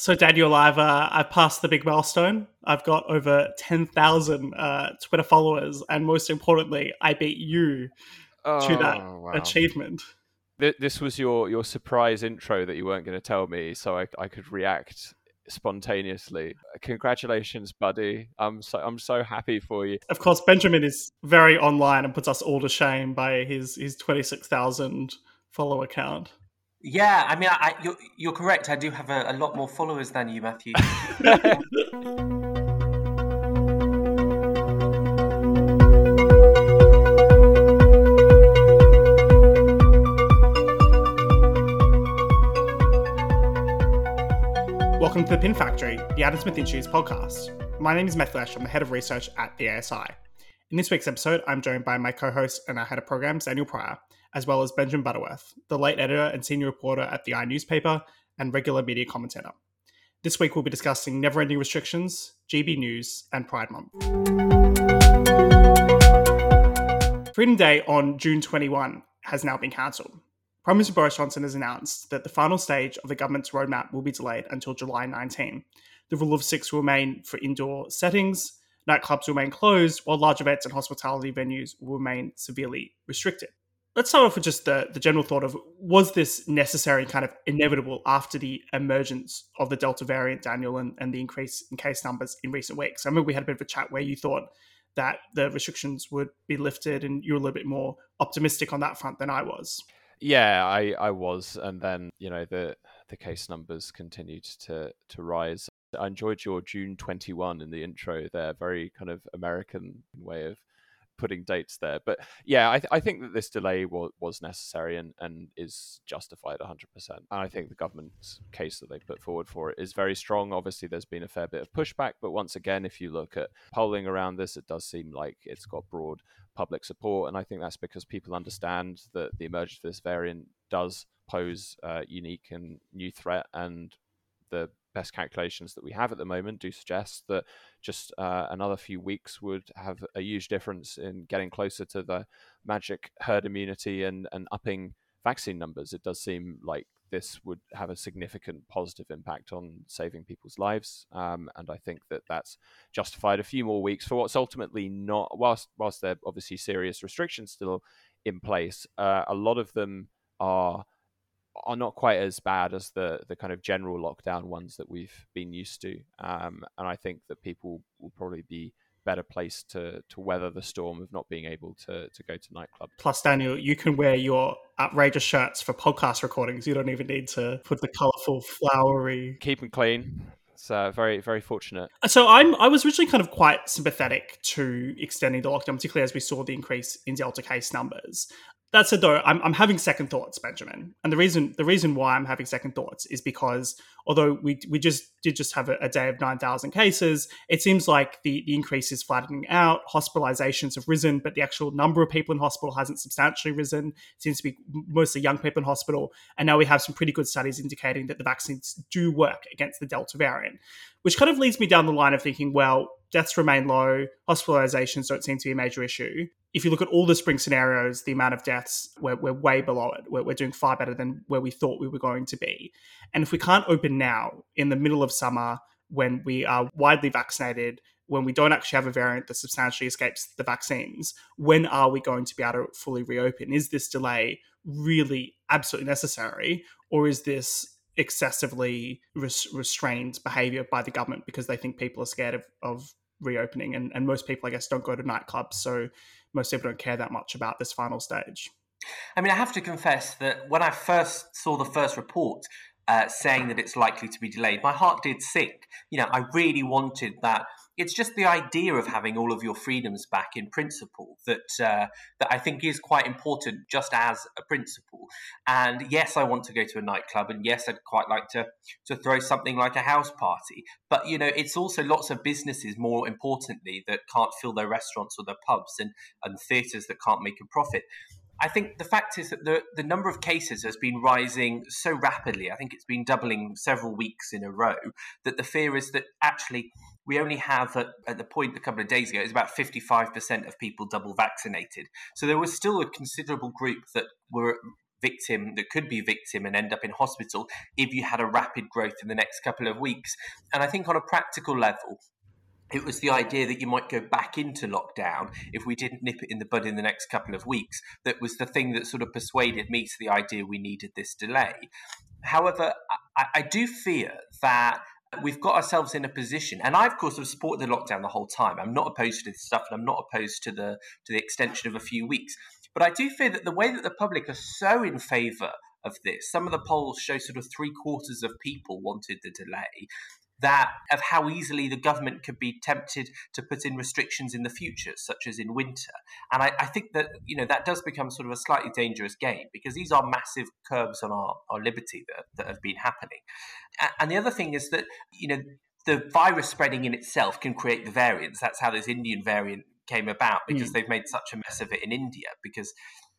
So, Daniel, I've uh, I've passed the big milestone. I've got over ten thousand uh, Twitter followers, and most importantly, I beat you oh, to that wow. achievement. This was your your surprise intro that you weren't going to tell me, so I, I could react spontaneously. Congratulations, buddy! I'm so I'm so happy for you. Of course, Benjamin is very online and puts us all to shame by his his twenty six thousand follow account. Yeah, I mean, I, you're, you're correct. I do have a, a lot more followers than you, Matthew. Welcome to the Pin Factory, the Adam Smith Institute's podcast. My name is Matthew Lesh. I'm the head of research at the ASI. In this week's episode, I'm joined by my co-host and our head of programs, Daniel Pryor, as well as Benjamin Butterworth, the late editor and senior reporter at the iNewspaper and regular media commentator. This week, we'll be discussing never ending restrictions, GB News, and Pride Month. Freedom Day on June 21 has now been cancelled. Prime Minister Boris Johnson has announced that the final stage of the government's roadmap will be delayed until July 19. The rule of six will remain for indoor settings, nightclubs will remain closed, while large events and hospitality venues will remain severely restricted let's start off with just the, the general thought of was this necessary and kind of inevitable after the emergence of the Delta variant, Daniel, and, and the increase in case numbers in recent weeks? I remember we had a bit of a chat where you thought that the restrictions would be lifted and you were a little bit more optimistic on that front than I was. Yeah, I, I was. And then, you know, the the case numbers continued to to rise. I enjoyed your June 21 in the intro there, very kind of American way of putting dates there. But yeah, I, th- I think that this delay was, was necessary and, and is justified 100%. And I think the government's case that they put forward for it is very strong. Obviously, there's been a fair bit of pushback, but once again, if you look at polling around this, it does seem like it's got broad public support. And I think that's because people understand that the emergence of this variant does pose a unique and new threat and the best calculations that we have at the moment do suggest that just uh, another few weeks would have a huge difference in getting closer to the magic herd immunity and, and upping vaccine numbers. It does seem like this would have a significant positive impact on saving people's lives, um, and I think that that's justified a few more weeks for what's ultimately not. Whilst whilst there are obviously serious restrictions still in place, uh, a lot of them are are not quite as bad as the the kind of general lockdown ones that we've been used to. Um, and I think that people will probably be better placed to to weather the storm of not being able to to go to nightclubs. Plus, Daniel, you can wear your outrageous shirts for podcast recordings. You don't even need to put the colourful, flowery. Keep them clean. It's uh, very, very fortunate. So I'm, I was originally kind of quite sympathetic to extending the lockdown, particularly as we saw the increase in Delta case numbers that said though I'm, I'm having second thoughts benjamin. And the reason the reason why i'm having second thoughts is because although we we just did just have a, a day of 9000 cases it seems like the, the increase is flattening out. Hospitalizations have risen but the actual number of people in hospital hasn't substantially risen. It seems to be mostly young people in hospital. And now we have some pretty good studies indicating that the vaccines do work against the delta variant which kind of leads me down the line of thinking well deaths remain low hospitalizations don't seem to be a major issue if you look at all the spring scenarios, the amount of deaths, we're, we're way below it. We're, we're, doing far better than where we thought we were going to be. And if we can't open now in the middle of summer when we are widely vaccinated, when we don't actually have a variant that substantially escapes the vaccines, when are we going to be able to fully reopen? Is this delay really absolutely necessary? Or is this excessively res- restrained behavior by the government because they think people are scared of, of reopening? And, and most people, I guess, don't go to nightclubs. So most people don't care that much about this final stage. I mean, I have to confess that when I first saw the first report uh, saying that it's likely to be delayed, my heart did sink. You know, I really wanted that it's just the idea of having all of your freedoms back in principle that uh, that I think is quite important, just as a principle. And yes, I want to go to a nightclub, and yes, I'd quite like to to throw something like a house party. But you know, it's also lots of businesses, more importantly, that can't fill their restaurants or their pubs, and and theatres that can't make a profit. I think the fact is that the, the number of cases has been rising so rapidly. I think it's been doubling several weeks in a row. That the fear is that actually we only have at, at, the point a couple of days ago, is about 55% of people double vaccinated. So there was still a considerable group that were victim that could be victim and end up in hospital if you had a rapid growth in the next couple of weeks. And I think on a practical level, it was the idea that you might go back into lockdown if we didn't nip it in the bud in the next couple of weeks. That was the thing that sort of persuaded me to the idea we needed this delay. However, I, I do fear that we've got ourselves in a position, and I, of course, have supported the lockdown the whole time. I'm not opposed to this stuff, and I'm not opposed to the to the extension of a few weeks. But I do fear that the way that the public are so in favour of this, some of the polls show sort of three quarters of people wanted the delay, that of how easily the government could be tempted to put in restrictions in the future, such as in winter. And I, I, think that you know that does become sort of a slightly dangerous game because these are massive curbs on our, our liberty that, that have been happening. And the other thing is that you know the virus spreading in itself can create the variants. That's how this Indian variant came about because mm. they've made such a mess of it in India because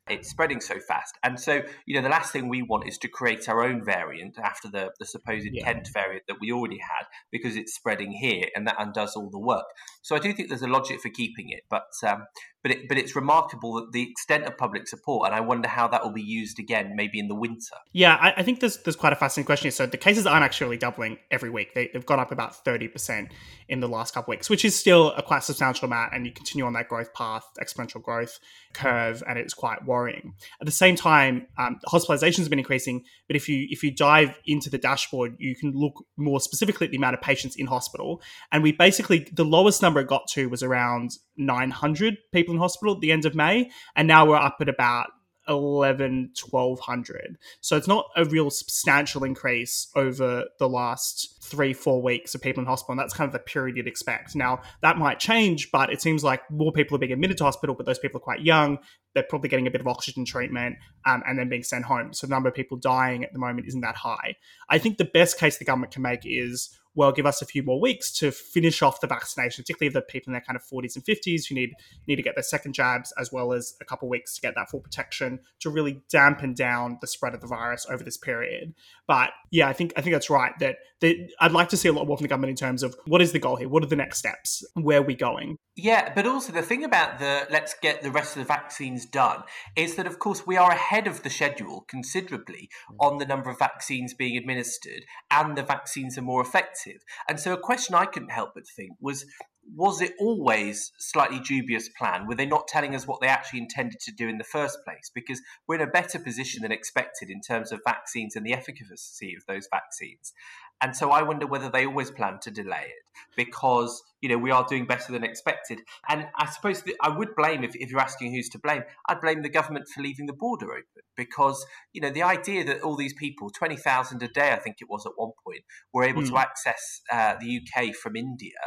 it's spreading so fast. And so, you know, the last thing we want is to create our own variant after the, the supposed yeah. Kent variant that we already had because it's spreading here and that undoes all the work. So I do think there's a logic for keeping it, but um, but it, but it's remarkable that the extent of public support, and I wonder how that will be used again, maybe in the winter. Yeah, I, I think there's there's quite a fascinating question. So the cases aren't actually doubling every week; they, have gone up about thirty percent in the last couple of weeks, which is still a quite substantial amount. And you continue on that growth path, exponential growth curve, and it's quite worrying. At the same time, um, hospitalizations have been increasing, but if you if you dive into the dashboard, you can look more specifically at the amount of patients in hospital, and we basically the lowest number it got to was around 900 people in hospital at the end of May, and now we're up at about 11 1200 so it's not a real substantial increase over the last three four weeks of people in hospital and that's kind of the period you'd expect. Now that might change but it seems like more people are being admitted to hospital but those people are quite young. They're probably getting a bit of oxygen treatment um, and then being sent home. So the number of people dying at the moment isn't that high. I think the best case the government can make is well, give us a few more weeks to finish off the vaccination, particularly of the people in their kind of 40s and 50s who need need to get their second jabs, as well as a couple weeks to get that full protection to really dampen down the spread of the virus over this period. But yeah, I think I think that's right. That, that I'd like to see a lot more from the government in terms of what is the goal here, what are the next steps, where are we going. Yeah, but also the thing about the let's get the rest of the vaccines done is that, of course, we are ahead of the schedule considerably mm. on the number of vaccines being administered, and the vaccines are more effective. And so, a question I couldn't help but think was was it always slightly dubious plan? Were they not telling us what they actually intended to do in the first place? Because we're in a better position than expected in terms of vaccines and the efficacy of those vaccines. And so I wonder whether they always plan to delay it because, you know, we are doing better than expected. And I suppose I would blame, if, if you're asking who's to blame, I'd blame the government for leaving the border open because, you know, the idea that all these people, 20,000 a day, I think it was at one point, were able mm. to hmm. access uh, the UK from India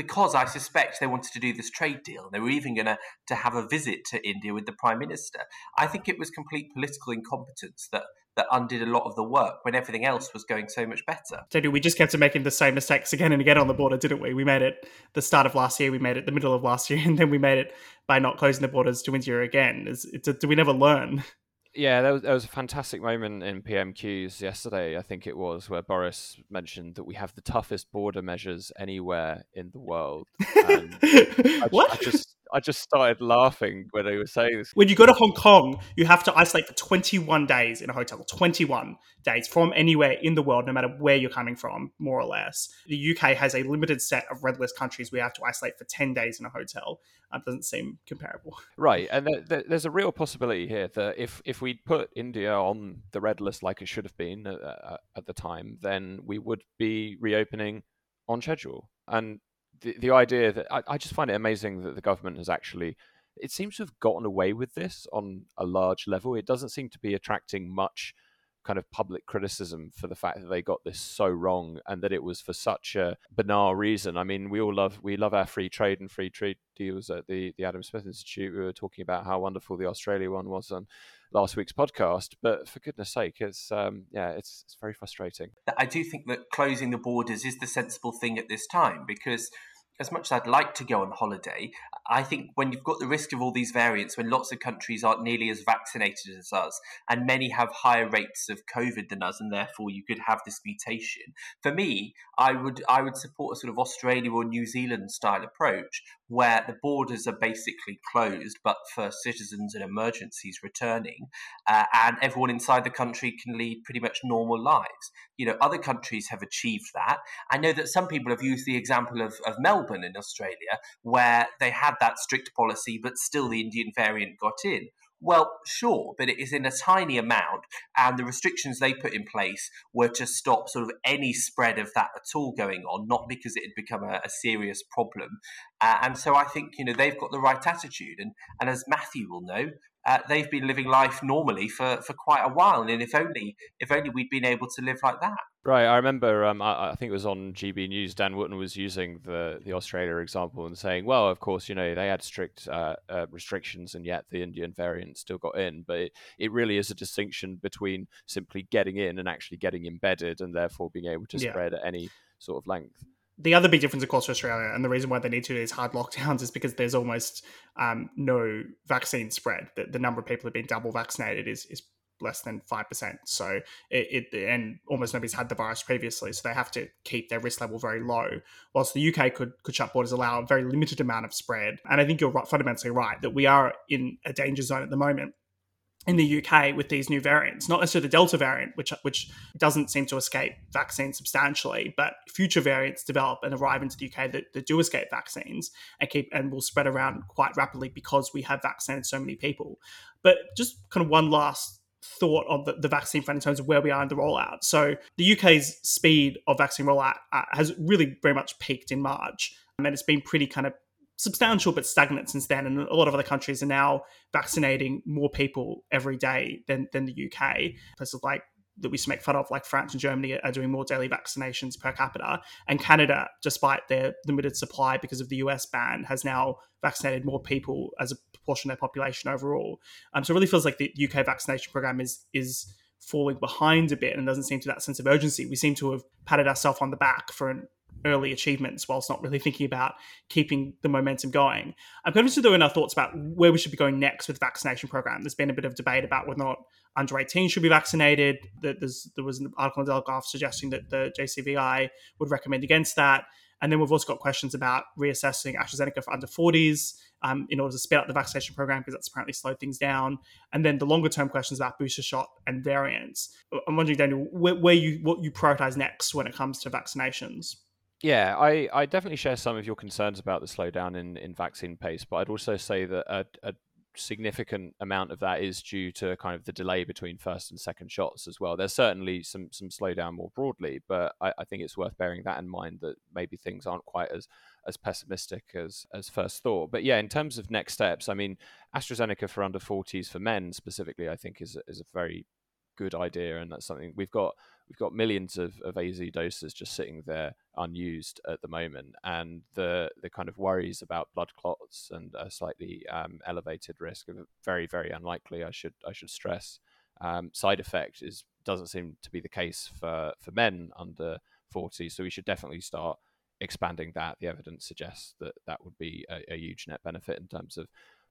because I suspect they wanted to do this trade deal. They were even going to have a visit to India with the prime minister. I think it was complete political incompetence that that undid a lot of the work when everything else was going so much better. So we just kept making the same mistakes again and again on the border, didn't we? We made it the start of last year, we made it the middle of last year, and then we made it by not closing the borders to India again. Do we never learn? Yeah, there was, there was a fantastic moment in PMQs yesterday, I think it was, where Boris mentioned that we have the toughest border measures anywhere in the world. I, what? I just I just started laughing when they were saying this. When you go to Hong Kong, you have to isolate for 21 days in a hotel. 21 days from anywhere in the world, no matter where you're coming from, more or less. The UK has a limited set of red list countries we have to isolate for 10 days in a hotel. That doesn't seem comparable. Right, and th- th- there's a real possibility here that if if we put India on the red list like it should have been uh, uh at the time, then we would be reopening on schedule. And the, the idea that I, I just find it amazing that the government has actually it seems to have gotten away with this on a large level. It doesn't seem to be attracting much kind of public criticism for the fact that they got this so wrong and that it was for such a banal reason. I mean, we all love we love our free trade and free trade deals at the the Adam Smith Institute. We were talking about how wonderful the Australia one was on last week's podcast, but for goodness sake, it's um, yeah, it's it's very frustrating. I do think that closing the borders is the sensible thing at this time because as much as I'd like to go on holiday, I think when you've got the risk of all these variants, when lots of countries aren't nearly as vaccinated as us, and many have higher rates of COVID than us, and therefore you could have this mutation. For me, I would I would support a sort of Australia or New Zealand style approach where the borders are basically closed, but for citizens and emergencies returning, uh, and everyone inside the country can lead pretty much normal lives. You know, other countries have achieved that. I know that some people have used the example of, of Melbourne in Australia, where they had that strict policy, but still the Indian variant got in. Well, sure, but it is in a tiny amount, and the restrictions they put in place were to stop sort of any spread of that at all going on, not because it had become a, a serious problem. Uh, and so I think you know they've got the right attitude, and and as Matthew will know, uh, they've been living life normally for, for quite a while, and if only if only we'd been able to live like that. Right, I remember. Um, I, I, think it was on GB News. Dan Wootton was using the the Australia example and saying, "Well, of course, you know they had strict uh, uh, restrictions, and yet the Indian variant still got in." But it, it really is a distinction between simply getting in and actually getting embedded, and therefore being able to yeah. spread at any sort of length the other big difference across Australia, and the reason why they need to these hard lockdowns is because there's almost um, no vaccine spread. The, the, number of people who have been double vaccinated is, is less than 5%. So it, it, and almost nobody's had the virus previously. So they have to keep their risk level very low. Whilst the UK could, could shut borders, allow a very limited amount of spread. And I think you're right, fundamentally right that we are in a danger zone at the moment in the UK with these new variants, not necessarily the Delta variant, which which doesn't seem to escape vaccines substantially, but future variants develop and arrive into the UK that, that do escape vaccines and keep and will spread around quite rapidly because we have vaccinated so many people. But just kind of one last thought on the, the vaccine front in terms of where we are in the rollout. So the UK's speed of vaccine rollout uh, has really very much peaked in March, and it's been pretty kind of substantial but stagnant since then. And a lot of other countries are now vaccinating more people every day than, than the UK. Places like that we used to make fun of, like France and Germany, are doing more daily vaccinations per capita. And Canada, despite their limited supply because of the US ban, has now vaccinated more people as a proportion of their population overall. Um, so it really feels like the UK vaccination program is is falling behind a bit and doesn't seem to that sense of urgency. We seem to have patted ourselves on the back for an early achievements whilst not really thinking about keeping the momentum going. I'm kind of interested in our thoughts about where we should be going next with the vaccination program. There's been a bit of debate about whether or not under 18 should be vaccinated. There's, there was an article in the suggesting that the JCVI would recommend against that. And then we've also got questions about reassessing AstraZeneca for under 40s um, in order to speed up the vaccination program because that's apparently slowed things down. And then the longer term questions about booster shot and variants. I'm wondering, Daniel, where, where you what you prioritize next when it comes to vaccinations. Yeah, I, I definitely share some of your concerns about the slowdown in, in vaccine pace, but I'd also say that a, a significant amount of that is due to kind of the delay between first and second shots as well. There's certainly some some slowdown more broadly, but I, I, think it's worth bearing that in mind that maybe things aren't quite as as pessimistic as as first thought. But yeah, in terms of next steps, I mean, AstraZeneca for under 40s for men specifically, I think is is a very good idea, and that's something we've got we've got millions of, of AZ doses just sitting there unused at the moment, and the the kind of worries about blood clots and a slightly um, elevated risk of very very unlikely. I should I should stress. Um, side effect is doesn't seem to be the case for for men under 40, so we should definitely start expanding that. The evidence suggests that that would be a, a huge net benefit in terms of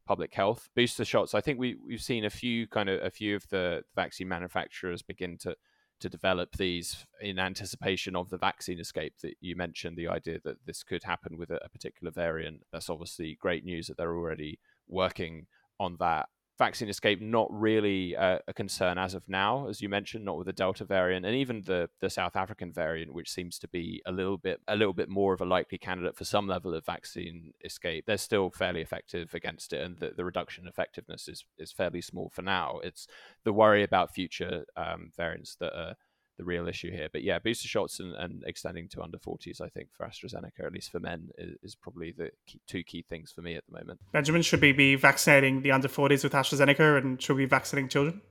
public health booster shots. I think we we've seen a few kind of a few of the vaccine manufacturers begin to to develop these in anticipation of the vaccine escape that you mentioned the idea that this could happen with a, a particular variant. That's obviously great news that they're already working on that vaccine escape not really a, a, concern as of now, as you mentioned, not with the Delta variant and even the the South African variant, which seems to be a little bit a little bit more of a likely candidate for some level of vaccine escape. They're still fairly effective against it, and the, the reduction in effectiveness is is fairly small for now. It's the worry about future um, variants that are the real issue here. But yeah, booster shots and, and extending to under 40s, I think, for AstraZeneca, at least for men, is, is probably the key, two key things for me at the moment. Benjamin, should we be vaccinating the under 40s with AstraZeneca and should we be vaccinating children?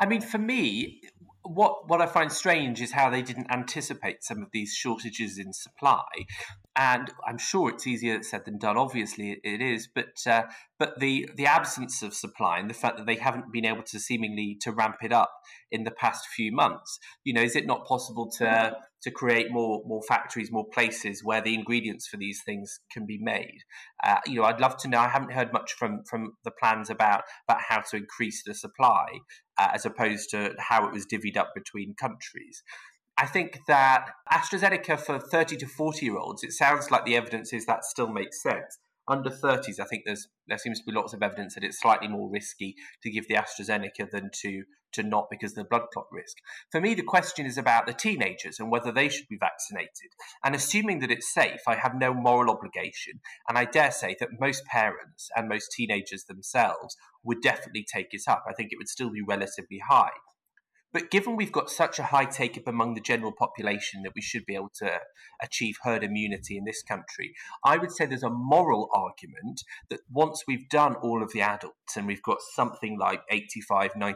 I mean, for me, what what I find strange is how they didn't anticipate some of these shortages in supply. And I'm sure it's easier said than done. Obviously, it is, but uh, but the the absence of supply and the fact that they haven't been able to seemingly to ramp it up in the past few months. You know, is it not possible to to create more more factories, more places where the ingredients for these things can be made? Uh, you know, I'd love to know. I haven't heard much from from the plans about about how to increase the supply uh, as opposed to how it was divvied up between countries. I think that AstraZeneca for 30 to 40 year olds, it sounds like the evidence is that still makes sense under 30s, I think there's there seems to be lots of evidence that it's slightly more risky to give the AstraZeneca than to to not because of the blood clot risk. For me, the question is about the teenagers and whether they should be vaccinated. And assuming that it's safe, I have no moral obligation. And I dare say that most parents and most teenagers themselves would definitely take it up. I think it would still be relatively high. But given we've got such a high take up among the general population that we should be able to achieve herd immunity in this country, I would say there's a moral argument that once we've done all of the adults and we've got something like 85, 90%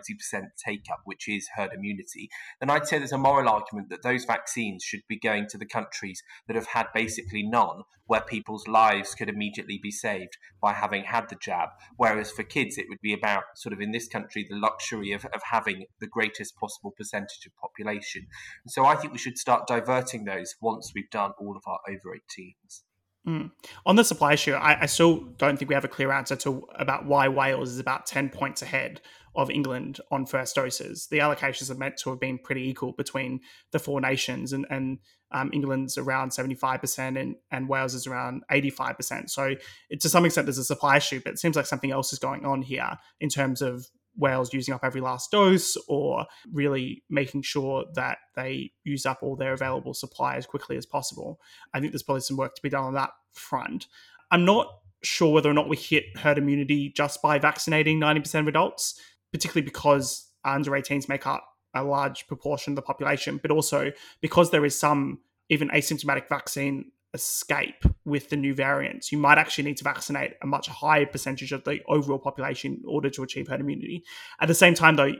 take up, which is herd immunity, then I'd say there's a moral argument that those vaccines should be going to the countries that have had basically none, where people's lives could immediately be saved by having had the jab. Whereas for kids, it would be about sort of in this country the luxury of, of having the greatest possible percentage of population. So I think we should start diverting those once we've done all of our over 18s. Mm. On the supply issue, I, I, still don't think we have a clear answer to about why Wales is about ten points ahead of England on first doses. The allocations are meant to have been pretty equal between the four nations, and, and um, England's around seventy five percent, and and Wales is around eighty five percent. So it, to some extent, there's a supply issue, but it seems like something else is going on here in terms of Wales using up every last dose or really making sure that they use up all their available supply as quickly as possible. I think there's probably some work to be done on that front. I'm not sure whether or not we hit herd immunity just by vaccinating 90% of adults, particularly because under 18s make up a large proportion of the population, but also because there is some even asymptomatic vaccine escape with the new variants, you might actually need to vaccinate a much higher percentage of the overall population in order to achieve herd immunity. At the same time, though,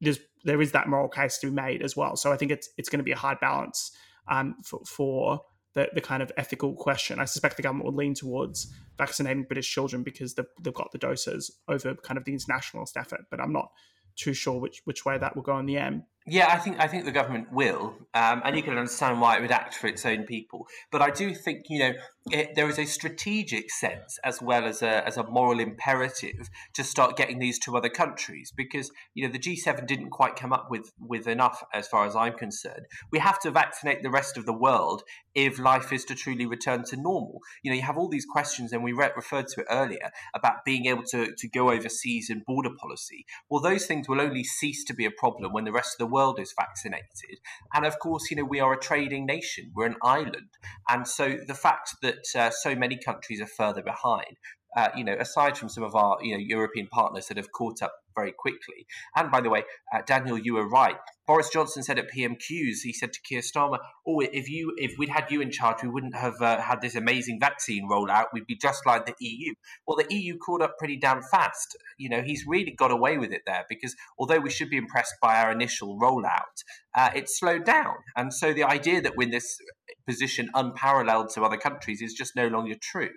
there's there is that moral case to be made as well. So I think it's it's going to be a hard balance um, for, for the, the kind of ethical question. I suspect the government will lean towards vaccinating British children because they've, they've got the doses over kind of the internationalist effort, but I'm not too sure which which way that will go in the end. Yeah, I think I think the government will, um, and you can understand why it would act for its own people. But I do think you know it, there is a strategic sense as well as a as a moral imperative to start getting these to other countries because you know the G7 didn't quite come up with with enough as far as I'm concerned. We have to vaccinate the rest of the world if life is to truly return to normal. You know, you have all these questions, and we re- referred to it earlier about being able to to go overseas and border policy. Well, those things will only cease to be a problem when the rest of the world is vaccinated. And of course, you know, we are a trading nation, we're an island. And so the fact that uh, so many countries are further behind. Uh, you know, aside from some of our you know European partners that have caught up very quickly. And by the way, uh, Daniel, you were right. Boris Johnson said at PMQs, he said to Keir Starmer, "Oh, if you if we'd had you in charge, we wouldn't have uh, had this amazing vaccine rollout. We'd be just like the EU." Well, the EU caught up pretty damn fast. You know, he's really got away with it there because although we should be impressed by our initial rollout, uh, it slowed down. And so the idea that we're in this position unparalleled to other countries is just no longer true.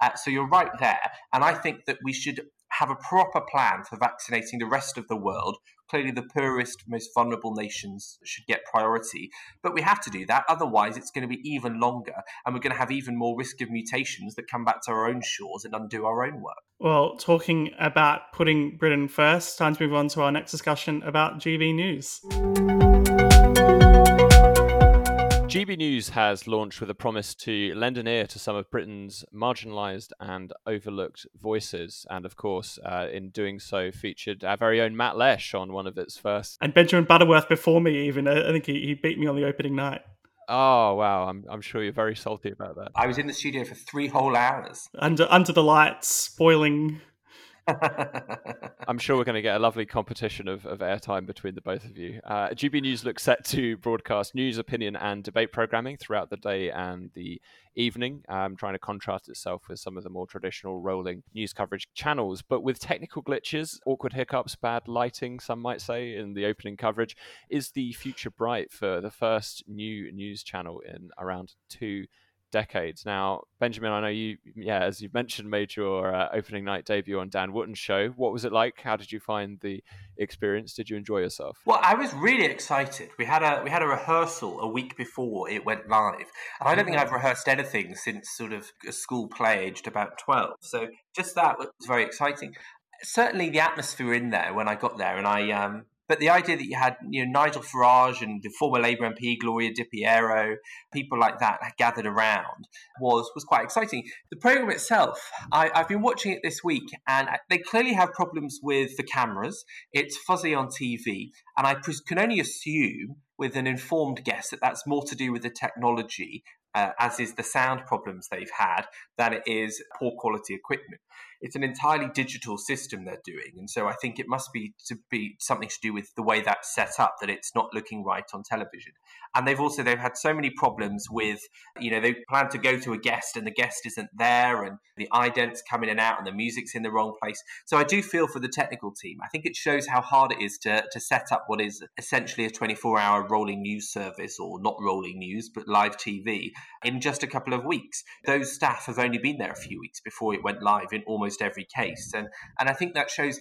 Uh, so you're right there, and I think that we should have a proper plan for vaccinating the rest of the world. Clearly, the poorest, most vulnerable nations should get priority. But we have to do that. Otherwise, it's going to be even longer, and we're going to have even more risk of mutations that come back to our own shores and undo our own work. Well, talking about putting Britain first, time to move on to our next discussion about GB News. GB News has launched with a promise to lend an ear to some of Britain's marginalised and overlooked voices, and of course, uh, in doing so, featured our very own Matt Lesh on one of its first. And Benjamin Butterworth before me, even. I think he, he beat me on the opening night. Oh wow! I'm I'm sure you're very salty about that. I was in the studio for three whole hours under under the lights, spoiling I'm sure we're going to get a lovely competition of, of airtime between the both of you. Uh, GB News looks set to broadcast news, opinion, and debate programming throughout the day and the evening, um, trying to contrast itself with some of the more traditional rolling news coverage channels. But with technical glitches, awkward hiccups, bad lighting, some might say, in the opening coverage, is the future bright for the first new news channel in around two decades. Now, Benjamin, I know you, yeah, as you've mentioned, made your uh, opening night debut on Dan Wootton's show. What was it like? How did you find the experience? Did you enjoy yourself? Well, I was really excited. We had a we had a rehearsal a week before it went live, and I don't think I've rehearsed anything since sort of a school play aged about twelve. So just that was very exciting. Certainly, the atmosphere in there when I got there, and I um, But the idea that you had you know Nigel Farage and the former Labour MP Gloria De Piero, people like that gathered around was was quite exciting. The program itself, I, I've been watching it this week, and they clearly have problems with the cameras. It's fuzzy on TV, and I can only assume with an informed guess that that's more to do with the technology uh, as is the sound problems they've had, than it is poor quality equipment it's an entirely digital system they're doing, and so I think it must be to be something to do with the way that's set up that it's not looking right on television. And they've also they've had so many problems with you know they plan to go to a guest and the guest isn't there, and the idents come in and out, and the music's in the wrong place. So I do feel for the technical team. I think it shows how hard it is to to set up what is essentially a 24 hour rolling news service, or not rolling news, but live TV in just a couple of weeks. Those staff have only been there a few weeks before it went live in almost almost every case. And, and I think that shows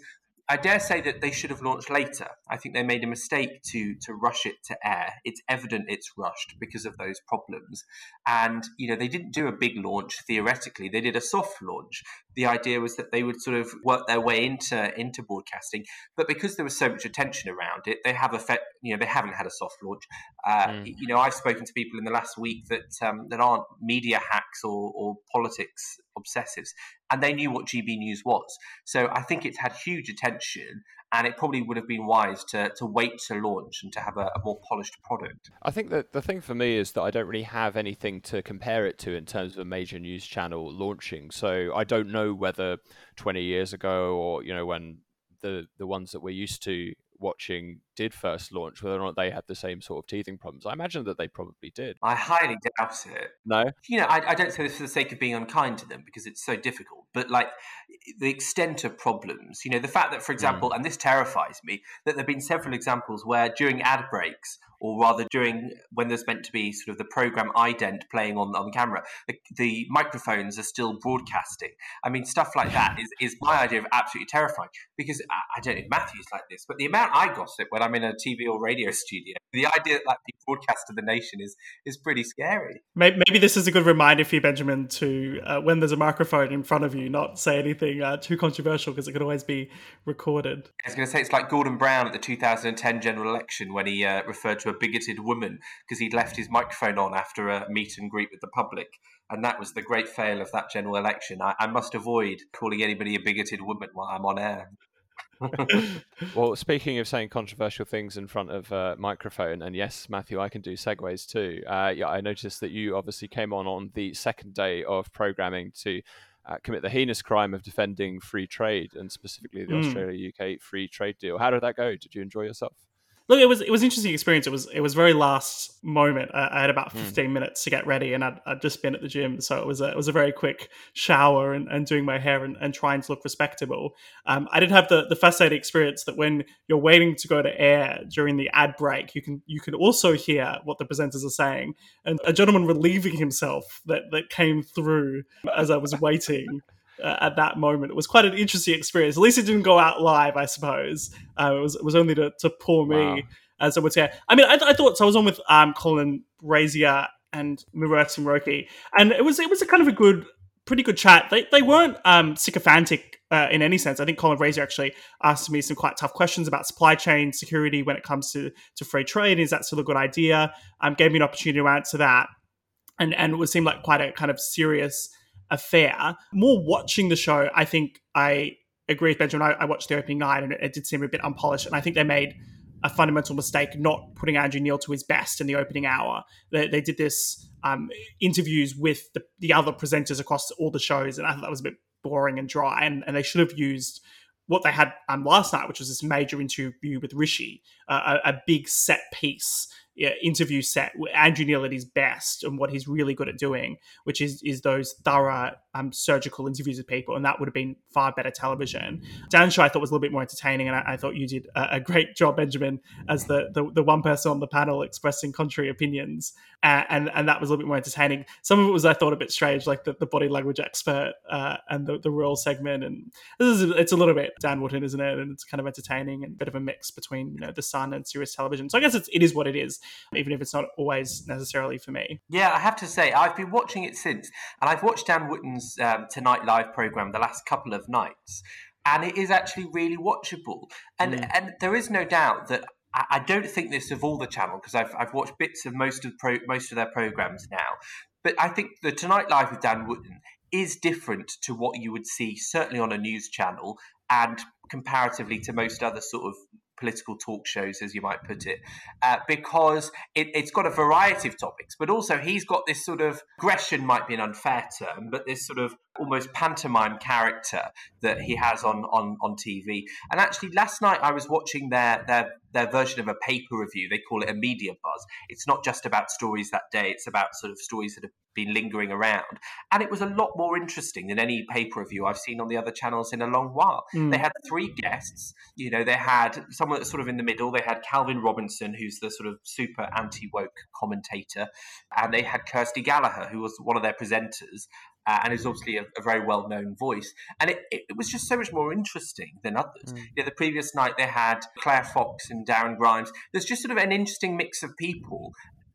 I dare say that they should have launched later. I think they made a mistake to to rush it to air. It's evident it's rushed because of those problems. And you know, they didn't do a big launch theoretically. They did a soft launch. The idea was that they would sort of work their way into into broadcasting, but because there was so much attention around it, they have effect. You know, they haven't had a soft launch. Uh, mm. You know, I've spoken to people in the last week that um, that aren't media hacks or, or politics obsessives, and they knew what GB News was. So I think it's had huge attention, and it probably would have been wise to to wait to launch and to have a, a, more polished product. I think that the thing for me is that I don't really have anything to compare it to in terms of a major news channel launching. So I don't know whether 20 years ago or you know when the the ones that we're used to watching did first launch, whether or not they had the same sort of teething problems. I imagine that they probably did. I highly doubt it. No? You know, I, I, don't say this for the sake of being unkind to them because it's so difficult, but like the extent of problems, you know, the fact that, for example, mm. and this terrifies me, that there have been several examples where during ad breaks, or rather during when there's meant to be sort of the program ident playing on, on camera, the, the microphones are still broadcasting. I mean, stuff like that is, is my idea of absolutely terrifying because I, I don't know Matthew's like this, but the amount I gossip when I'm in a TV or radio studio. The idea that that be broadcast to the nation is is pretty scary. Maybe this is a good reminder for you, Benjamin, to uh, when there's a microphone in front of you, not say anything uh, too controversial because it could always be recorded. I was going to say it's like Gordon Brown at the 2010 general election when he uh, referred to a bigoted woman because he'd left his microphone on after a meet and greet with the public and that was the great fail of that general election. I, I, must avoid calling anybody a bigoted woman while I'm on air. well, speaking of saying controversial things in front of a microphone, and yes, Matthew, I can do segues too. Uh, yeah, I noticed that you obviously came on on the second day of programming to uh, commit the heinous crime of defending free trade and specifically the mm. Australia UK free trade deal. How did that go? Did you enjoy yourself? Look, it was it was interesting experience. It was it was very last moment. I, I had about hmm. fifteen mm. minutes to get ready, and I'd, I'd, just been at the gym, so it was a, it was a very quick shower and, and doing my hair and, and trying to look respectable. Um, I did have the, the fascinating experience that when you're waiting to go to air during the ad break, you can you can also hear what the presenters are saying, and a gentleman relieving himself that that came through as I was waiting uh, at that moment. It was quite an interesting experience. At least it didn't go out live, I suppose. Uh, it was it was only to, to poor me, wow. as I would say. I mean, I, I, thought so. I was on with um, Colin Brazier and Mercy Muroki, and it was it was a kind of a good, pretty good chat. They they weren't um, sycophantic. Uh, in any sense, I think Colin Brazier actually asked me some quite tough questions about supply chain security when it comes to, to free trade. Is that still a good idea? Um, gave me an opportunity to answer that, and and it would seem like quite a kind of serious affair. More watching the show, I think I agree with Benjamin. I, I watched the opening night and it, it, did seem a bit unpolished. And I think they made a fundamental mistake not putting Andrew Neil to his best in the opening hour. They, they did this um, interviews with the, the, other presenters across all the shows, and I thought that was a bit boring and dry. And, and they should have used what they had um, last night, which was this major interview with Rishi, uh, a, a, big set piece interview set Andrew Neil at his best and what he's really good at doing, which is is those thorough um, surgical interviews with people, and that would have been far better television. Dan Show I thought was a little bit more entertaining, and I, I thought you did a, a, great job, Benjamin, as the, the, the one person on the panel expressing contrary opinions, uh, and and that was a little bit more entertaining. Some of it was I thought a bit strange, like the, the body language expert uh, and the the royal segment, and this is it's a little bit Dan Wootton, isn't it? And it's kind of entertaining and a bit of a mix between you know the Sun and serious Television. So I guess it's, it is what it is, even if it's not always necessarily for me. Yeah, I have to say I've been watching it since, and I've watched Dan Wootton's um, Tonight Live program the last couple of nights. and it is actually really watchable. And mm. and there is no doubt that I, don't think this of all the channel because I've I've watched bits of most of pro, most of their programs now, but I think the Tonight Live with Dan Wootton is different to what you would see certainly on a news channel and comparatively to most other sort of political talk shows, as you might put it, uh, because it, has got a variety of topics, but also he's got this sort of aggression, might be an unfair term, but this sort of almost pantomime character that he has on, on, on TV. And actually, last night I was watching their, their their version of a paper review. They call it a media buzz. It's not just about stories that day; it's about sort of stories that have been lingering around. And it was a lot more interesting than any paper review I've seen on the other channels in a long while. Mm. They had three guests. You know, they had someone that's sort of in the middle. They had Calvin Robinson, who's the sort of super anti woke commentator, and they had Kirsty Gallacher, who was one of their presenters uh, and is obviously a, a very well known voice. And it, it, was just so much more interesting than others. Mm. Know, the previous night they had Claire Fox and Darren Grimes. There's just sort of an interesting mix of people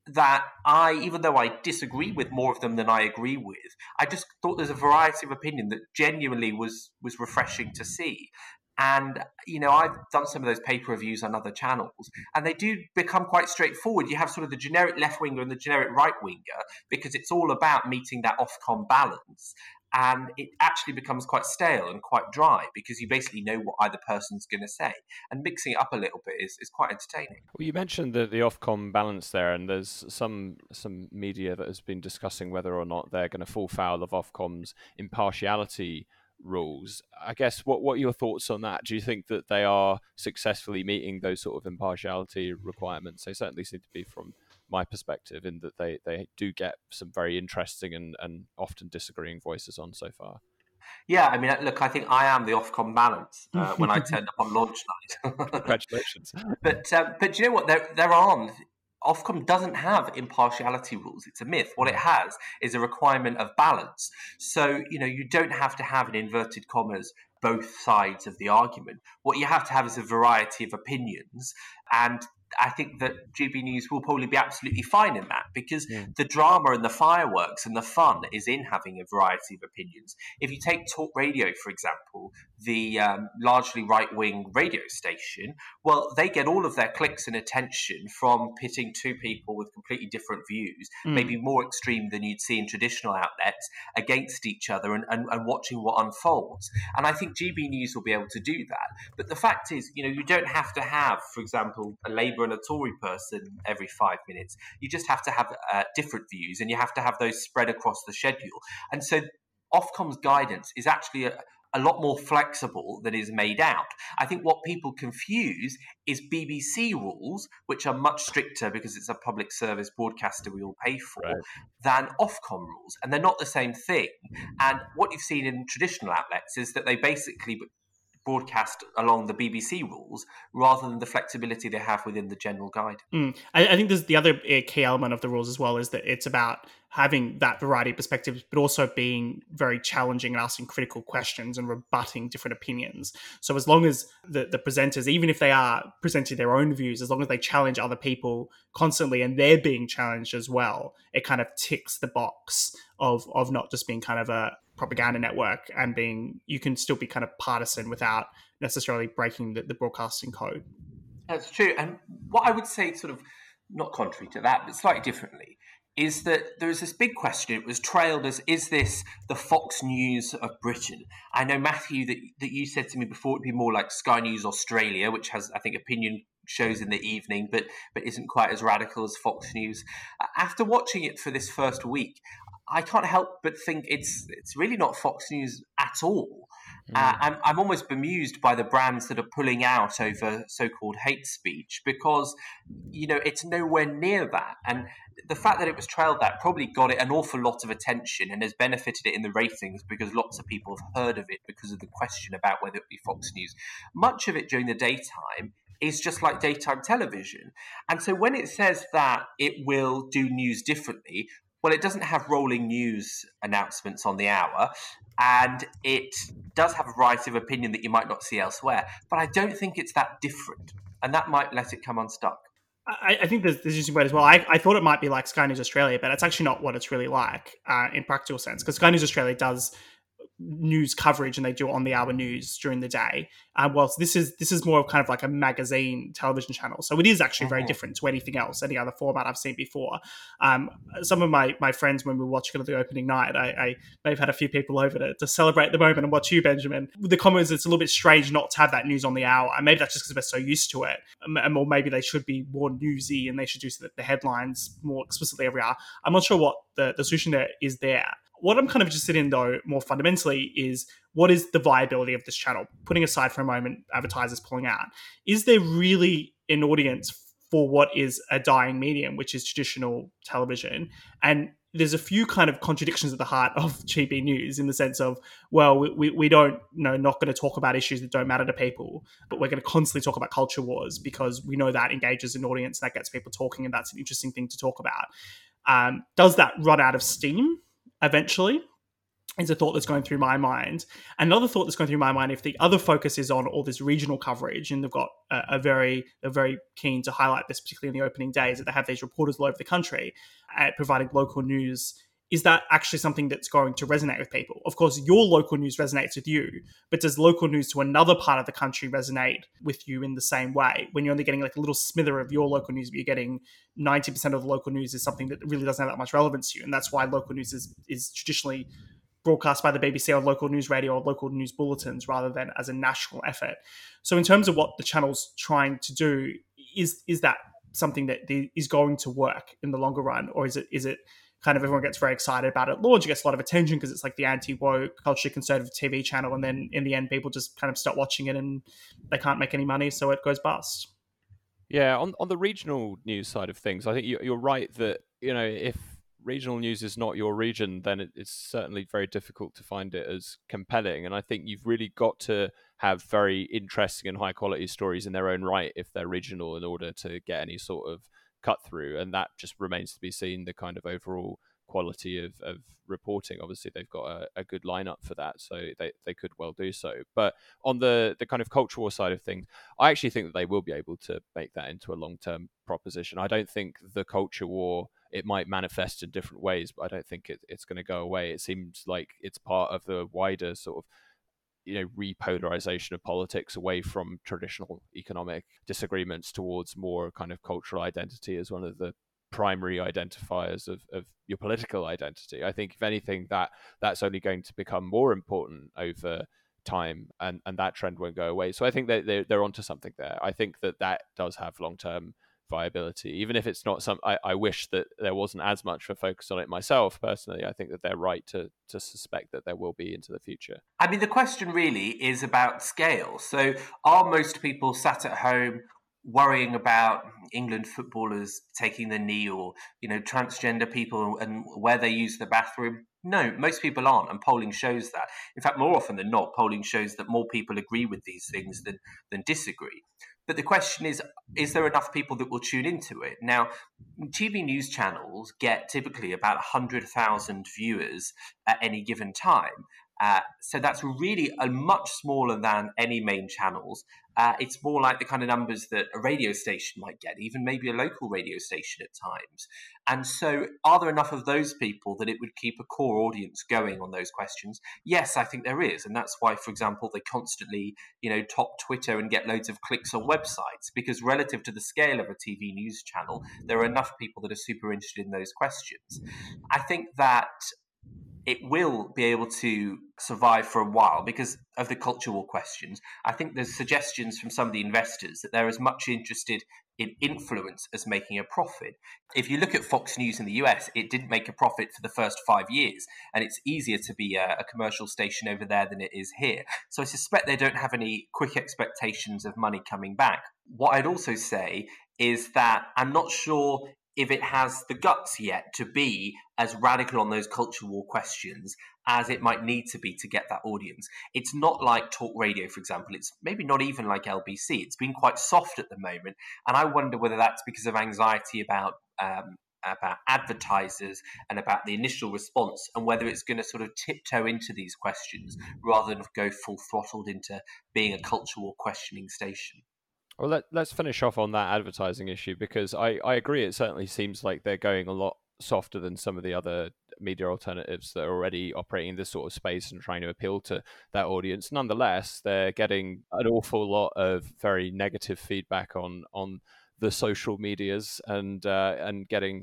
that I, even though I disagree with more of them than I agree with, I just thought there's a variety of opinion that genuinely was was refreshing to see. And you know, I've done some of those paper reviews on other channels, and they do become quite straightforward. You have sort of the generic left winger and the generic right winger because it's all about meeting that Ofcom balance. And it actually becomes quite stale and quite dry because you basically know what either person's going to say. And mixing it up a little bit is, is quite entertaining. Well, you mentioned the, the Ofcom balance there, and there's some some media that has been discussing whether or not they're going to fall foul of Ofcom's impartiality rules. I guess what what are your thoughts on that? Do you think that they are successfully meeting those sort of impartiality requirements? They certainly seem to be from my perspective in that they, they do get some very interesting and, and often disagreeing voices on so far. Yeah, I mean, look, I think I am the Ofcom balance uh, when I turned up on launch night. Congratulations! but um, but do you know what? There there are Ofcom doesn't have impartiality rules. It's a myth. What it has is a requirement of balance. So, you know, you don't have to have, in inverted commas, both sides of the argument. What you have to have is a variety of opinions. And I think that GB News will probably be absolutely fine in that because the drama and the fireworks and the fun is in having a variety of opinions. If you take Talk Radio, for example, the um, largely right wing radio station, well, they get all of their clicks and attention from pitting two people with completely different views, mm. maybe more extreme than you'd see in traditional outlets, against each other and, and, and watching what unfolds. And I think GB News will be able to do that. But the fact is, you know, you don't have to have, for example, a Labour and a Tory person every five minutes. You just have to have uh, different views and you have to have those spread across the schedule. And so Ofcom's guidance is actually a, a lot more flexible than is made out. I think what people confuse is BBC rules, which are much stricter because it's a public service broadcaster we all pay for, right. than Ofcom rules. And they're not the same thing. And what you've seen in traditional outlets is that they basically broadcast along the BBC rules rather than the flexibility they have within the general guide. Mm. I, I, think there's the other uh, key element of the rules as well is that it's about having that variety of perspectives, but also being very challenging and asking critical questions and rebutting different opinions. So as long as the, the presenters, even if they are presenting their own views, as long as they challenge other people constantly and they're being challenged as well, it kind of ticks the box of of not just being kind of a propaganda network and being you can still be kind of partisan without necessarily breaking the, the broadcasting code. That's true. And what I would say, sort of not contrary to that, but slightly differently, is that there is this big question. It was trailed as is this the Fox News of Britain? I know Matthew that that you said to me before it'd be more like Sky News Australia, which has I think opinion shows in the evening, but but isn't quite as radical as Fox News. After watching it for this first week, I can't help but think it's it's really not Fox News at all. Mm. Uh, I'm, I'm almost bemused by the brands that are pulling out over so-called hate speech because you know it's nowhere near that. And the fact that it was trailed that probably got it an awful lot of attention and has benefited it in the ratings because lots of people have heard of it because of the question about whether it be Fox News. Much of it during the daytime is just like daytime television. And so when it says that it will do news differently, well, it doesn't have rolling news announcements on the hour, and it does have a variety of opinion that you might not see elsewhere. But I don't think it's that different, and that might let it come unstuck. I, I think there's, there's interesting way as well. I, I thought it might be like Sky News Australia, but it's actually not what it's really like uh, in practical sense because Sky News Australia does news coverage and they do on the hour news during the day. Uh, whilst this is this is more of kind of like a magazine television channel, so it is actually very mm-hmm. different to anything else, any other format I've seen before. Um, some of my my friends when we were watching the opening night, I, I may have had a few people over to, to celebrate the moment and watch you, Benjamin. The comments it's a little bit strange not to have that news on the hour, and maybe that's just because we're so used to it, um, or maybe they should be more newsy and they should do the headlines more explicitly every hour. I'm not sure what the, the solution there is there what I'm kind of interested in, though, more fundamentally, is what is the viability of this channel? Putting aside for a moment advertisers pulling out, is there really an audience for what is a dying medium, which is traditional television? And there's a few kind of contradictions at the heart of GB News in the sense of, well, we, we don't, you know, not going to talk about issues that don't matter to people, but we're going to constantly talk about culture wars because we know that engages an audience, that gets people talking, and that's an interesting thing to talk about. Um, does that run out of steam? Eventually is a thought that's going through my mind. Another thought that's going through my mind, if the other focus is on all this regional coverage, and they've got a, a very, they're very keen to highlight this, particularly in the opening days, that they have these reporters all over the country at providing local news is that actually something that's going to resonate with people? Of course, your local news resonates with you, but does local news to another part of the country resonate with you in the same way? When you're only getting like a little smither of your local news, but you're getting 90% of the local news is something that really doesn't have that much relevance to you. And that's why local news is, is traditionally broadcast by the BBC on local news radio or local news bulletins rather than as a national effort. So in terms of what the channel's trying to do, is is that something that is going to work in the longer run, or is it is it kind of everyone gets very excited about it. Launch gets a lot of attention because it's like the anti woke, culturally conservative TV channel, and then in the end, people just kind of stop watching it and they can't make any money, so it goes bust. Yeah, on on the regional news side of things, I think you're right that you know if regional news is not your region, then it's certainly very difficult to find it as compelling. And I think you've really got to have very interesting and high quality stories in their own right if they're regional in order to get any sort of cut through, and that just remains to be seen. The kind of overall quality of, of reporting. Obviously, they've got a, a, good lineup for that, so they, they could well do so. But on the the kind of cultural side of things, I actually think that they will be able to make that into a long term proposition. I don't think the culture war it might manifest in different ways, but I don't think it, it's going to go away. It seems like it's part of the wider sort of you know repolarization of politics away from traditional economic disagreements towards more kind of cultural identity as one of the primary identifiers of, of your political identity. I think if anything that that's only going to become more important over time and, and that trend won't go away. So I think that they're, they're onto something there. I think that that does have long term viability, even if it's not some. I, I wish that there wasn't as much of a focus on it myself personally. I think that they're right to to suspect that there will be into the future. I mean, the question really is about scale. So, are most people sat at home worrying about England footballers taking the knee or you know transgender people and where they use the bathroom? No, most people aren't, and polling shows that. In fact, more often than not, polling shows that more people agree with these things than than disagree. But the question is, is there enough people that will tune into it? Now, TV news channels get typically about 100,000 viewers at any given time. Uh, so that's really a much smaller than any main channels. Uh, it's more like the kind of numbers that a radio station might get, even maybe a local radio station at times. And so, are there enough of those people that it would keep a core audience going on those questions? Yes, I think there is, and that's why, for example, they constantly, you know, top Twitter and get loads of clicks on websites because relative to the scale of a TV news channel, there are enough people that are super interested in those questions. I think that it will be able to survive for a while because of the cultural questions. I think there's suggestions from some of the investors that they're as much interested in influence as making a profit. If you look at Fox News in the US, it didn't make a profit for the first five years, and it's easier to be a, a commercial station over there than it is here. So I suspect they don't have any quick expectations of money coming back. What I'd also say is that I'm not sure if it has the guts yet to be as radical on those culture war questions as it might need to be to get that audience. It's not like talk radio, for example. It's maybe not even like LBC. It's been quite soft at the moment, and I wonder whether that's because of anxiety about. Um, about advertisers and about the initial response, and whether it's going to sort of tiptoe into these questions rather than go full throttled into being a cultural questioning station. Well, let, us finish off on that advertising issue because I, I agree. It certainly seems like they're going a lot softer than some of the other media alternatives that are already operating in this sort of space and trying to appeal to that audience. Nonetheless, they're getting an awful lot of very negative feedback on on the social medias and uh, and getting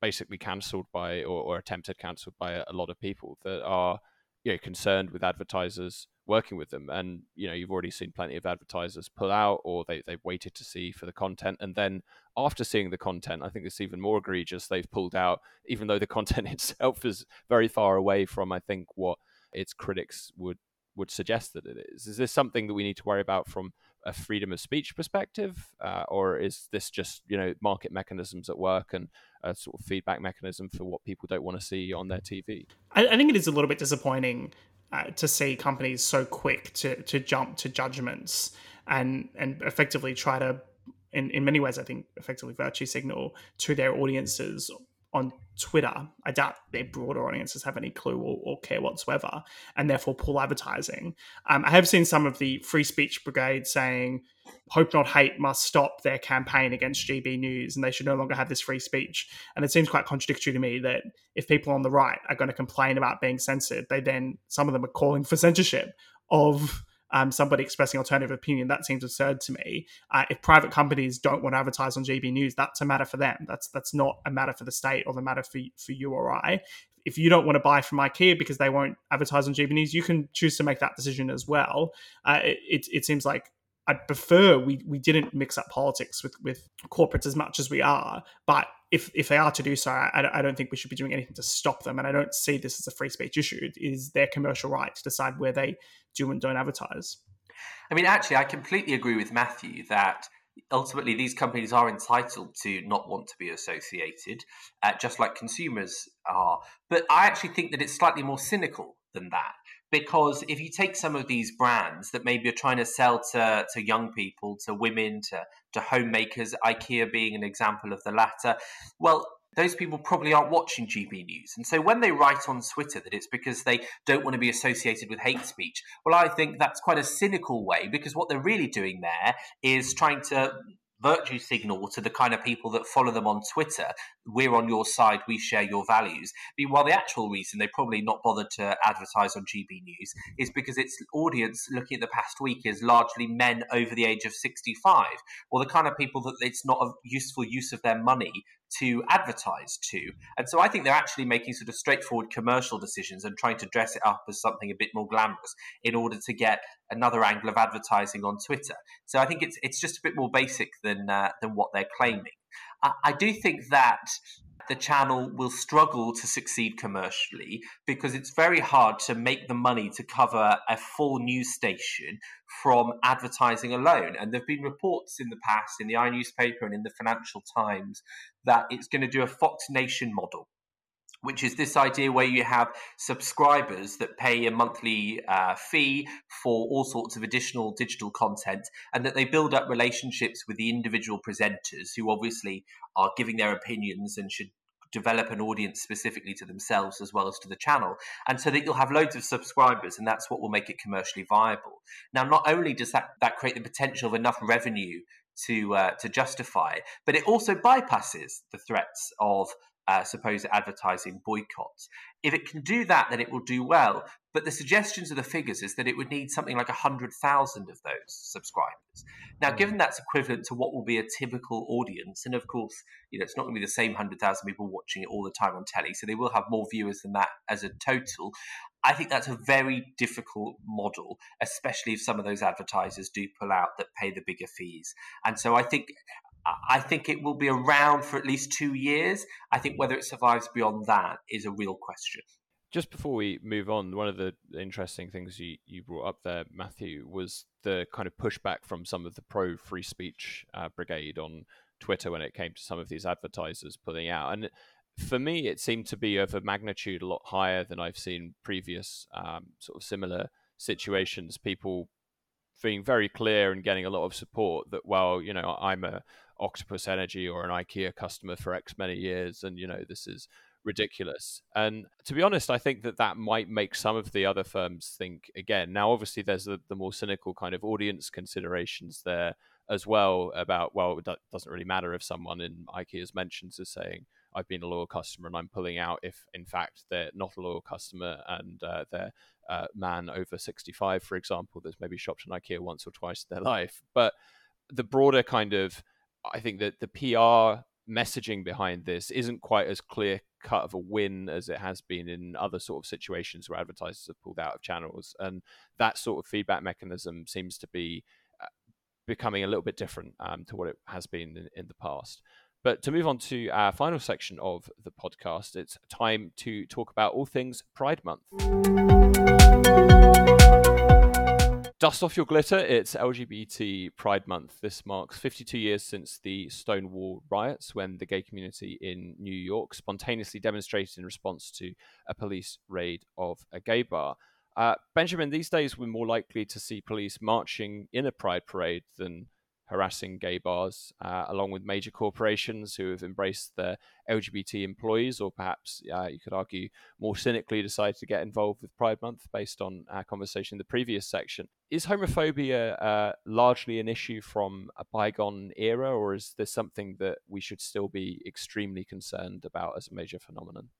basically cancelled by or, or attempted cancelled by a, a lot of people that are you know concerned with advertisers working with them and you know you've already seen plenty of advertisers pull out or they, they've waited to see for the content and then after seeing the content i think it's even more egregious they've pulled out even though the content itself is very far away from i think what its critics would would suggest that it is. Is this something that we need to worry about from a freedom of speech perspective uh, or is this just you know market mechanisms at work and a sort of feedback mechanism for what people don't want to see on their tv I, I think it is a little bit disappointing uh, to see companies so quick to to jump to judgments and and effectively try to in, in many ways I think effectively virtue signal to their audiences on Twitter. I doubt their broader audiences have any clue or, or care whatsoever, and therefore pull advertising. Um, I have seen some of the free speech brigade saying, "Hope not hate must stop their campaign against GB News, and they should no longer have this free speech." And it seems quite contradictory to me that if people on the right are going to complain about being censored, they then some of them are calling for censorship of um, somebody expressing alternative opinion. That seems absurd to me. Uh, if private companies don't want to advertise on GB News, that's a matter for them. That's that's not a matter for the state or the matter for for you or I. If you don't want to buy from IKEA because they won't advertise on GB News, you can choose to make that decision as well. Uh, it, it, it seems like I'd prefer we we didn't mix up politics with with corporates as much as we are. But if if they are to do so, I, I, don't think we should be doing anything to stop them. And I don't see this as a free speech issue. It is their commercial right to decide where they do and don't advertise. I mean, actually, I completely agree with Matthew that ultimately these companies are entitled to not want to be associated, uh, just like consumers are. But I actually think that it's slightly more cynical than that because if you take some of these brands that maybe are trying to sell to, to young people, to women, to, to homemakers, IKEA being an example of the latter, well, those people probably aren't watching GB News. And so when they write on Twitter that it's because they don't want to be associated with hate speech, well, I think that's quite a cynical way because what they're really doing there is trying to virtue signal to the kind of people that follow them on Twitter. We're on your side, we share your values. While the actual reason they probably not bothered to advertise on GB News is because its audience, looking at the past week, is largely men over the age of 65, or the kind of people that it's not a useful use of their money to advertise to. And so I think they're actually making sort of straightforward commercial decisions and trying to dress it up as something a bit more glamorous in order to get another angle of advertising on Twitter. So I think it's it's just a bit more basic than uh, than what they're claiming. I, I do think that the channel will struggle to succeed commercially because it's very hard to make the money to cover a full news station from advertising alone. And there have been reports in the past in the i newspaper and in the Financial Times that it's going to do a Fox Nation model which is this idea where you have subscribers that pay a monthly uh, fee for all sorts of additional digital content, and that they build up relationships with the individual presenters who obviously are giving their opinions and should develop an audience specifically to themselves as well as to the channel. And so that you'll have loads of subscribers, and that's what will make it commercially viable. Now, not only does that, that create the potential of enough revenue to uh, to justify, but it also bypasses the threats of uh, supposed advertising boycotts. If it can do that, then it will do well. But the suggestions of the figures is that it would need something like 100,000 of those subscribers. Now, given that's equivalent to what will be a typical audience, and of course, you know, it's not going to be the same 100,000 people watching it all the time on telly, so they will have more viewers than that as a total. I think that's a very difficult model, especially if some of those advertisers do pull out that pay the bigger fees. And so I think I think it will be around for at least two years. I think whether it survives beyond that is a real question. Just before we move on, one of the interesting things you, you brought up there, Matthew, was the kind of pushback from some of the pro free speech uh, brigade on Twitter when it came to some of these advertisers pulling out. And for me, it seemed to be of a magnitude a lot higher than I've seen previous um, sort of similar situations. People being very clear and getting a lot of support that, well, you know, I'm a Octopus Energy or an IKEA customer for X many years, and you know this is ridiculous. And to be honest, I think that that might make some of the other firms think again. Now, obviously, there's the, the more cynical kind of audience considerations there as well about well, it doesn't really matter if someone in IKEA's mentions is saying I've been a loyal customer and I'm pulling out if, in fact, they're not a loyal customer and uh, they're uh, man over 65, for example, that's maybe shopped in IKEA once or twice in their life. But the broader kind of, I think that the PR messaging behind this isn't quite as clear cut of a win as it has been in other sort of situations where advertisers have pulled out of channels. And that sort of feedback mechanism seems to be uh, becoming a little bit different um, to what it has been in, in the past. But to move on to our final section of the podcast, it's time to talk about all things Pride Month. Dust off your glitter. It's LGBT Pride Month. This marks 52 years since the Stonewall riots when the gay community in New York spontaneously demonstrated in response to a police raid of a gay bar. Uh, Benjamin, these days we're more likely to see police marching in a pride parade than harassing gay bars, uh, along with major corporations who have embraced their LGBT employees, or perhaps uh, you could argue more cynically decided to get involved with Pride Month based on our conversation in the previous section. Is homophobia uh, largely an issue from a bygone era, or is this something that we should still be extremely concerned about as a major phenomenon?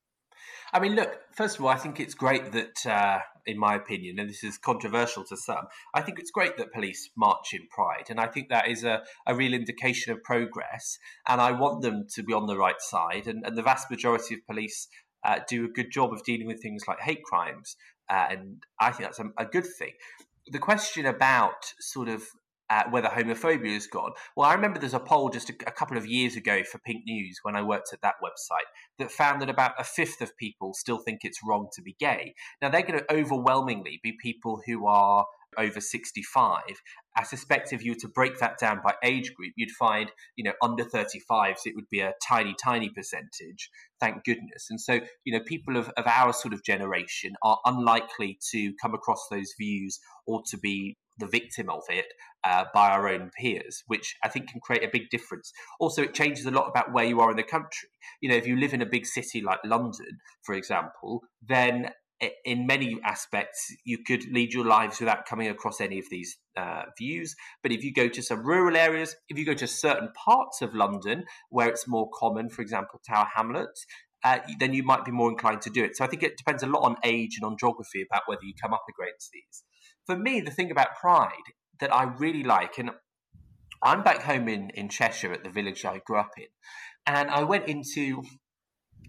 I mean, look, first of all, I think it's great that, uh, in my opinion, and this is controversial to some, I think it's great that police march in pride. And I think that is a, a real indication of progress. And I want them to be on the right side. And, and the vast majority of police uh, do a good job of dealing with things like hate crimes. Uh, and I think that's a, a good thing. The question about sort of at whether homophobia is gone. Well, I remember there's a poll just a, a, couple of years ago for Pink News when I worked at that website that found that about a fifth of people still think it's wrong to be gay. Now, they're going to overwhelmingly be people who are over 65. I suspect if you were to break that down by age group, you'd find, you know, under 35s, it would be a tiny, tiny percentage, thank goodness. And so, you know, people of, of our sort of generation are unlikely to come across those views or to be the victim of it uh, by our own peers, which I think can create a big difference. Also, it changes a lot about where you are in the country. You know, if you live in a big city like London, for example, then in many aspects, you could lead your lives without coming across any of these uh, views. But if you go to some rural areas, if you go to certain parts of London where it's more common, for example, Tower Hamlets, uh, then you might be more inclined to do it. So I think it depends a lot on age and on geography about whether you come up against these. For me, the thing about pride that I really like, and I'm back home in, in Cheshire at the village I grew up in, and I went into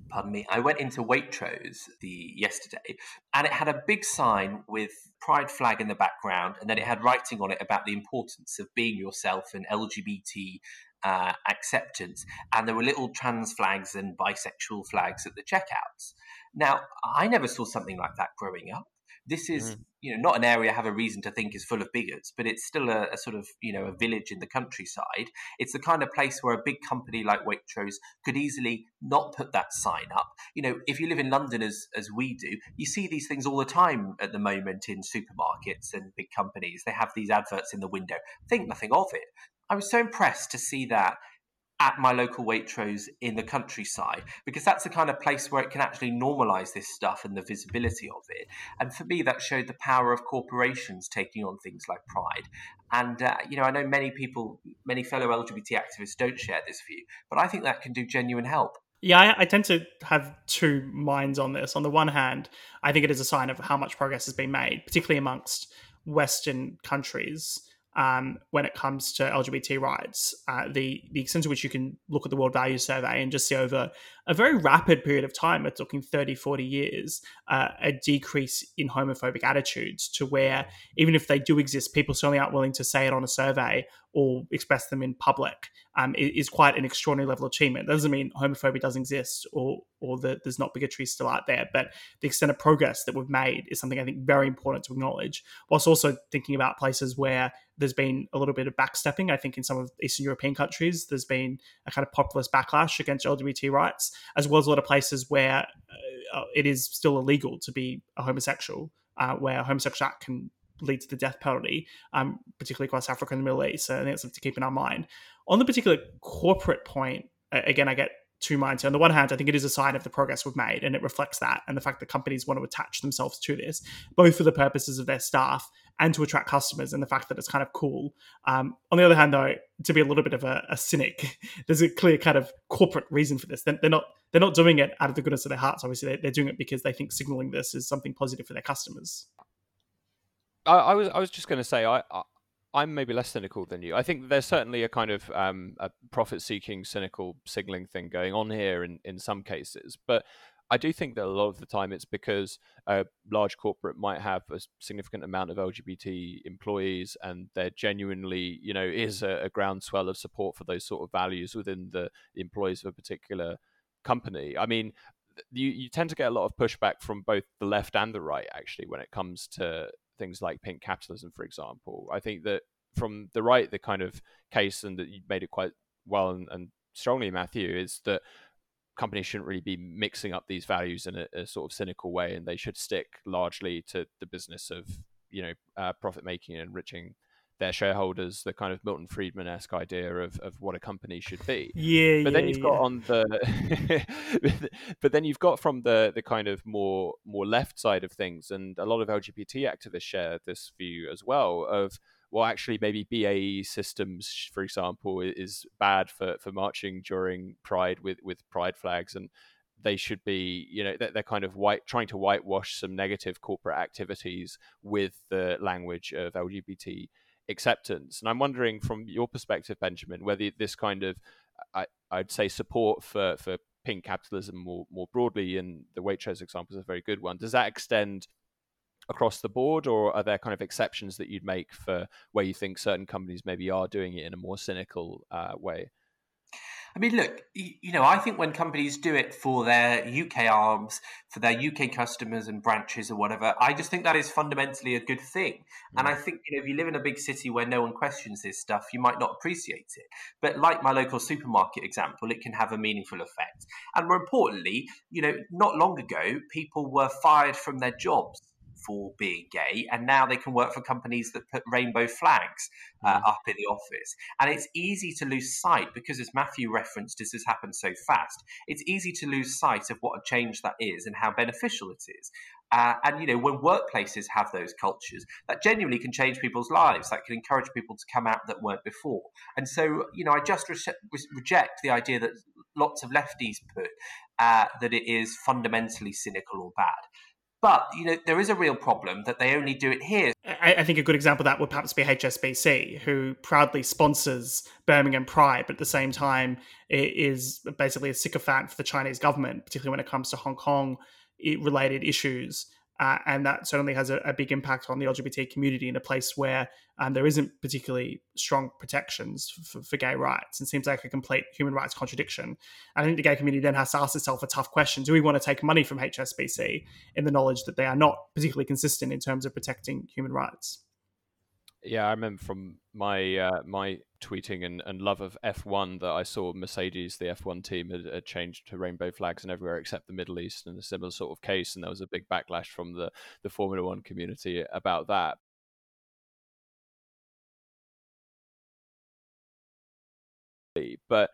pardon me, I went into Waitrose the yesterday, and it had a big sign with pride flag in the background, and then it had writing on it about the importance of being yourself and LGBT uh, acceptance, and there were little trans flags and bisexual flags at the checkouts. Now, I never saw something like that growing up. This is, mm. You know, not an area I have a reason to think is full of bigots, but it's still a, a, sort of, you know, a village in the countryside. It's the kind of place where a big company like Waitrose could easily not put that sign up. You know, if you live in London as as we do, you see these things all the time at the moment in supermarkets and big companies. They have these adverts in the window. Think nothing of it. I was so impressed to see that at my local Waitrose in the countryside because that's the kind of place where it can actually normalize this stuff and the visibility of it. And for me, that showed the power of corporations taking on things like pride. And, uh, you know, I know many people, many fellow LGBT activists don't share this view, but I think that can do genuine help. Yeah, I, I, tend to have two minds on this. On the one hand, I think it is a sign of how much progress has been made, particularly amongst Western countries um, when it comes to LGBT rights. Uh, the the extent to which you can look at the World Values Survey and just see over a very rapid period of time, it's looking 30, 40 years, uh, a decrease in homophobic attitudes to where even if they do exist, people certainly aren't willing to say it on a survey or express them in public um, is quite an extraordinary level of achievement. That doesn't mean homophobia doesn't exist or or that there's not bigotry still out there, but the extent of progress that we've made is something I think very important to acknowledge. Whilst also thinking about places where there's been a little bit of backstepping. I think in some of Eastern European countries, there's been a kind of populist backlash against LGBT rights, as well as a lot of places where uh, it is still illegal to be a homosexual, uh, where a homosexual act can lead to the death penalty, um, particularly across Africa and the Middle East. So I think that's something to keep in our mind. On the particular corporate point, again, I get two minds. On the one hand, I think it is a sign of the progress we've made, and it reflects that, and the fact that companies want to attach themselves to this, both for the purposes of their staff and to attract customers, and the fact that it's kind of cool. Um, on the other hand, though, to be a little bit of a, a, cynic, there's a clear kind of corporate reason for this. They're, not they're not doing it out of the goodness of their hearts. Obviously, they're, doing it because they think signaling this is something positive for their customers. I, I was I was just going to say I I'm maybe less cynical than you. I think there's certainly a kind of um, a profit-seeking, cynical signaling thing going on here in, in some cases. But I do think that a lot of the time it's because a large corporate might have a significant amount of LGBT employees, and there genuinely, you know, is a, a groundswell of support for those sort of values within the, employees of a particular company. I mean, you, you tend to get a lot of pushback from both the left and the right, actually, when it comes to things like pink capitalism, for example. I think that from the right, the kind of case, and that you made it quite well and, and strongly, Matthew, is that companies shouldn't really be mixing up these values in a, a, sort of cynical way, and they should stick largely to the business of you know uh, profit making and enriching their shareholders, the kind of Milton Friedman esque idea of, of what a company should be. Yeah, but yeah, then you've yeah. got on the, but then you've got from the the kind of more more left side of things, and a lot of LGBT activists share this view as well of well, actually, maybe BAE systems, for example, is bad for, for marching during Pride with, with Pride flags, and they should be, you know, they're, they're kind of white, trying to whitewash some negative corporate activities with the language of LGBT acceptance. And I'm wondering, from your perspective, Benjamin, whether this kind of, I, I'd say, support for for pink capitalism more more broadly, and the Waitrose example is a very good one. Does that extend across the board, or are there kind of exceptions that you'd make for where you think certain companies maybe are doing it in a more cynical uh, way? I mean, look, you know, I think when companies do it for their UK arms, for their UK customers and branches or whatever, I just think that is fundamentally a good thing. Mm. And I think, you know, if you live in a big city where no one questions this stuff, you might not appreciate it. But like my local supermarket example, it can have a meaningful effect. And more importantly, you know, not long ago, people were fired from their jobs for being gay, and now they can work for companies that put rainbow flags uh, mm. up in the office. And it's easy to lose sight because, as Matthew referenced, this has happened so fast. It's easy to lose sight of what a change that is and how beneficial it is. Uh, and you know, when workplaces have those cultures, that genuinely can change people's lives. That can encourage people to come out that weren't before. And so, you know, I just re- reject the idea that lots of lefties put uh, that it is fundamentally cynical or bad. But you know there is a real problem that they only do it here. I, I, think a good example of that would perhaps be HSBC, who proudly sponsors Birmingham Pride, but at the same time is basically a sycophant for the Chinese government, particularly when it comes to Hong Kong related issues. Uh, and that certainly has a, a, big impact on the LGBT community in a place where um, there isn't particularly strong protections for, for, gay rights. It seems like a complete human rights contradiction. And I think the gay community then has to ask itself a tough question: Do we want to take money from HSBC in the knowledge that they are not particularly consistent in terms of protecting human rights? Yeah, I remember from my uh, my tweeting and, and love of F1 that I saw Mercedes, the F1 team, had, had, changed to rainbow flags and everywhere except the Middle East in a similar sort of case, and there was a big backlash from the the Formula One community about that. But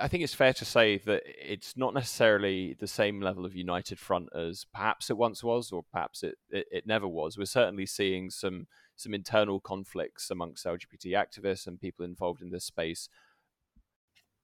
I think it's fair to say that it's not necessarily the same level of united front as perhaps it once was, or perhaps it, it, it never was. We're certainly seeing some some internal conflicts amongst LGBT activists and people involved in this space.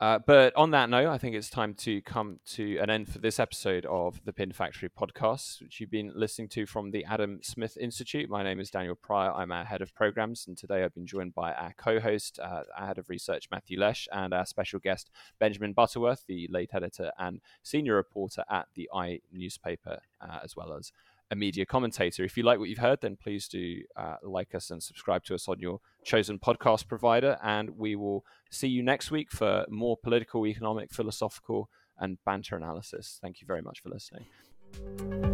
Uh, but on that note, I think it's time to come to an end for this episode of the Pin Factory podcast, which you've been listening to from the Adam Smith Institute. My name is Daniel Pryor. I'm our head of programs, and today I've been joined by our co host, uh, our head of research, Matthew Lesh, and our special guest, Benjamin Butterworth, the late editor and senior reporter at the i newspaper, uh, as well as a media commentator. If you like what you've heard, then please do uh, like us and subscribe to us on your chosen podcast provider. And we will see you next week for more political, economic, philosophical, and banter analysis. Thank you very much for listening.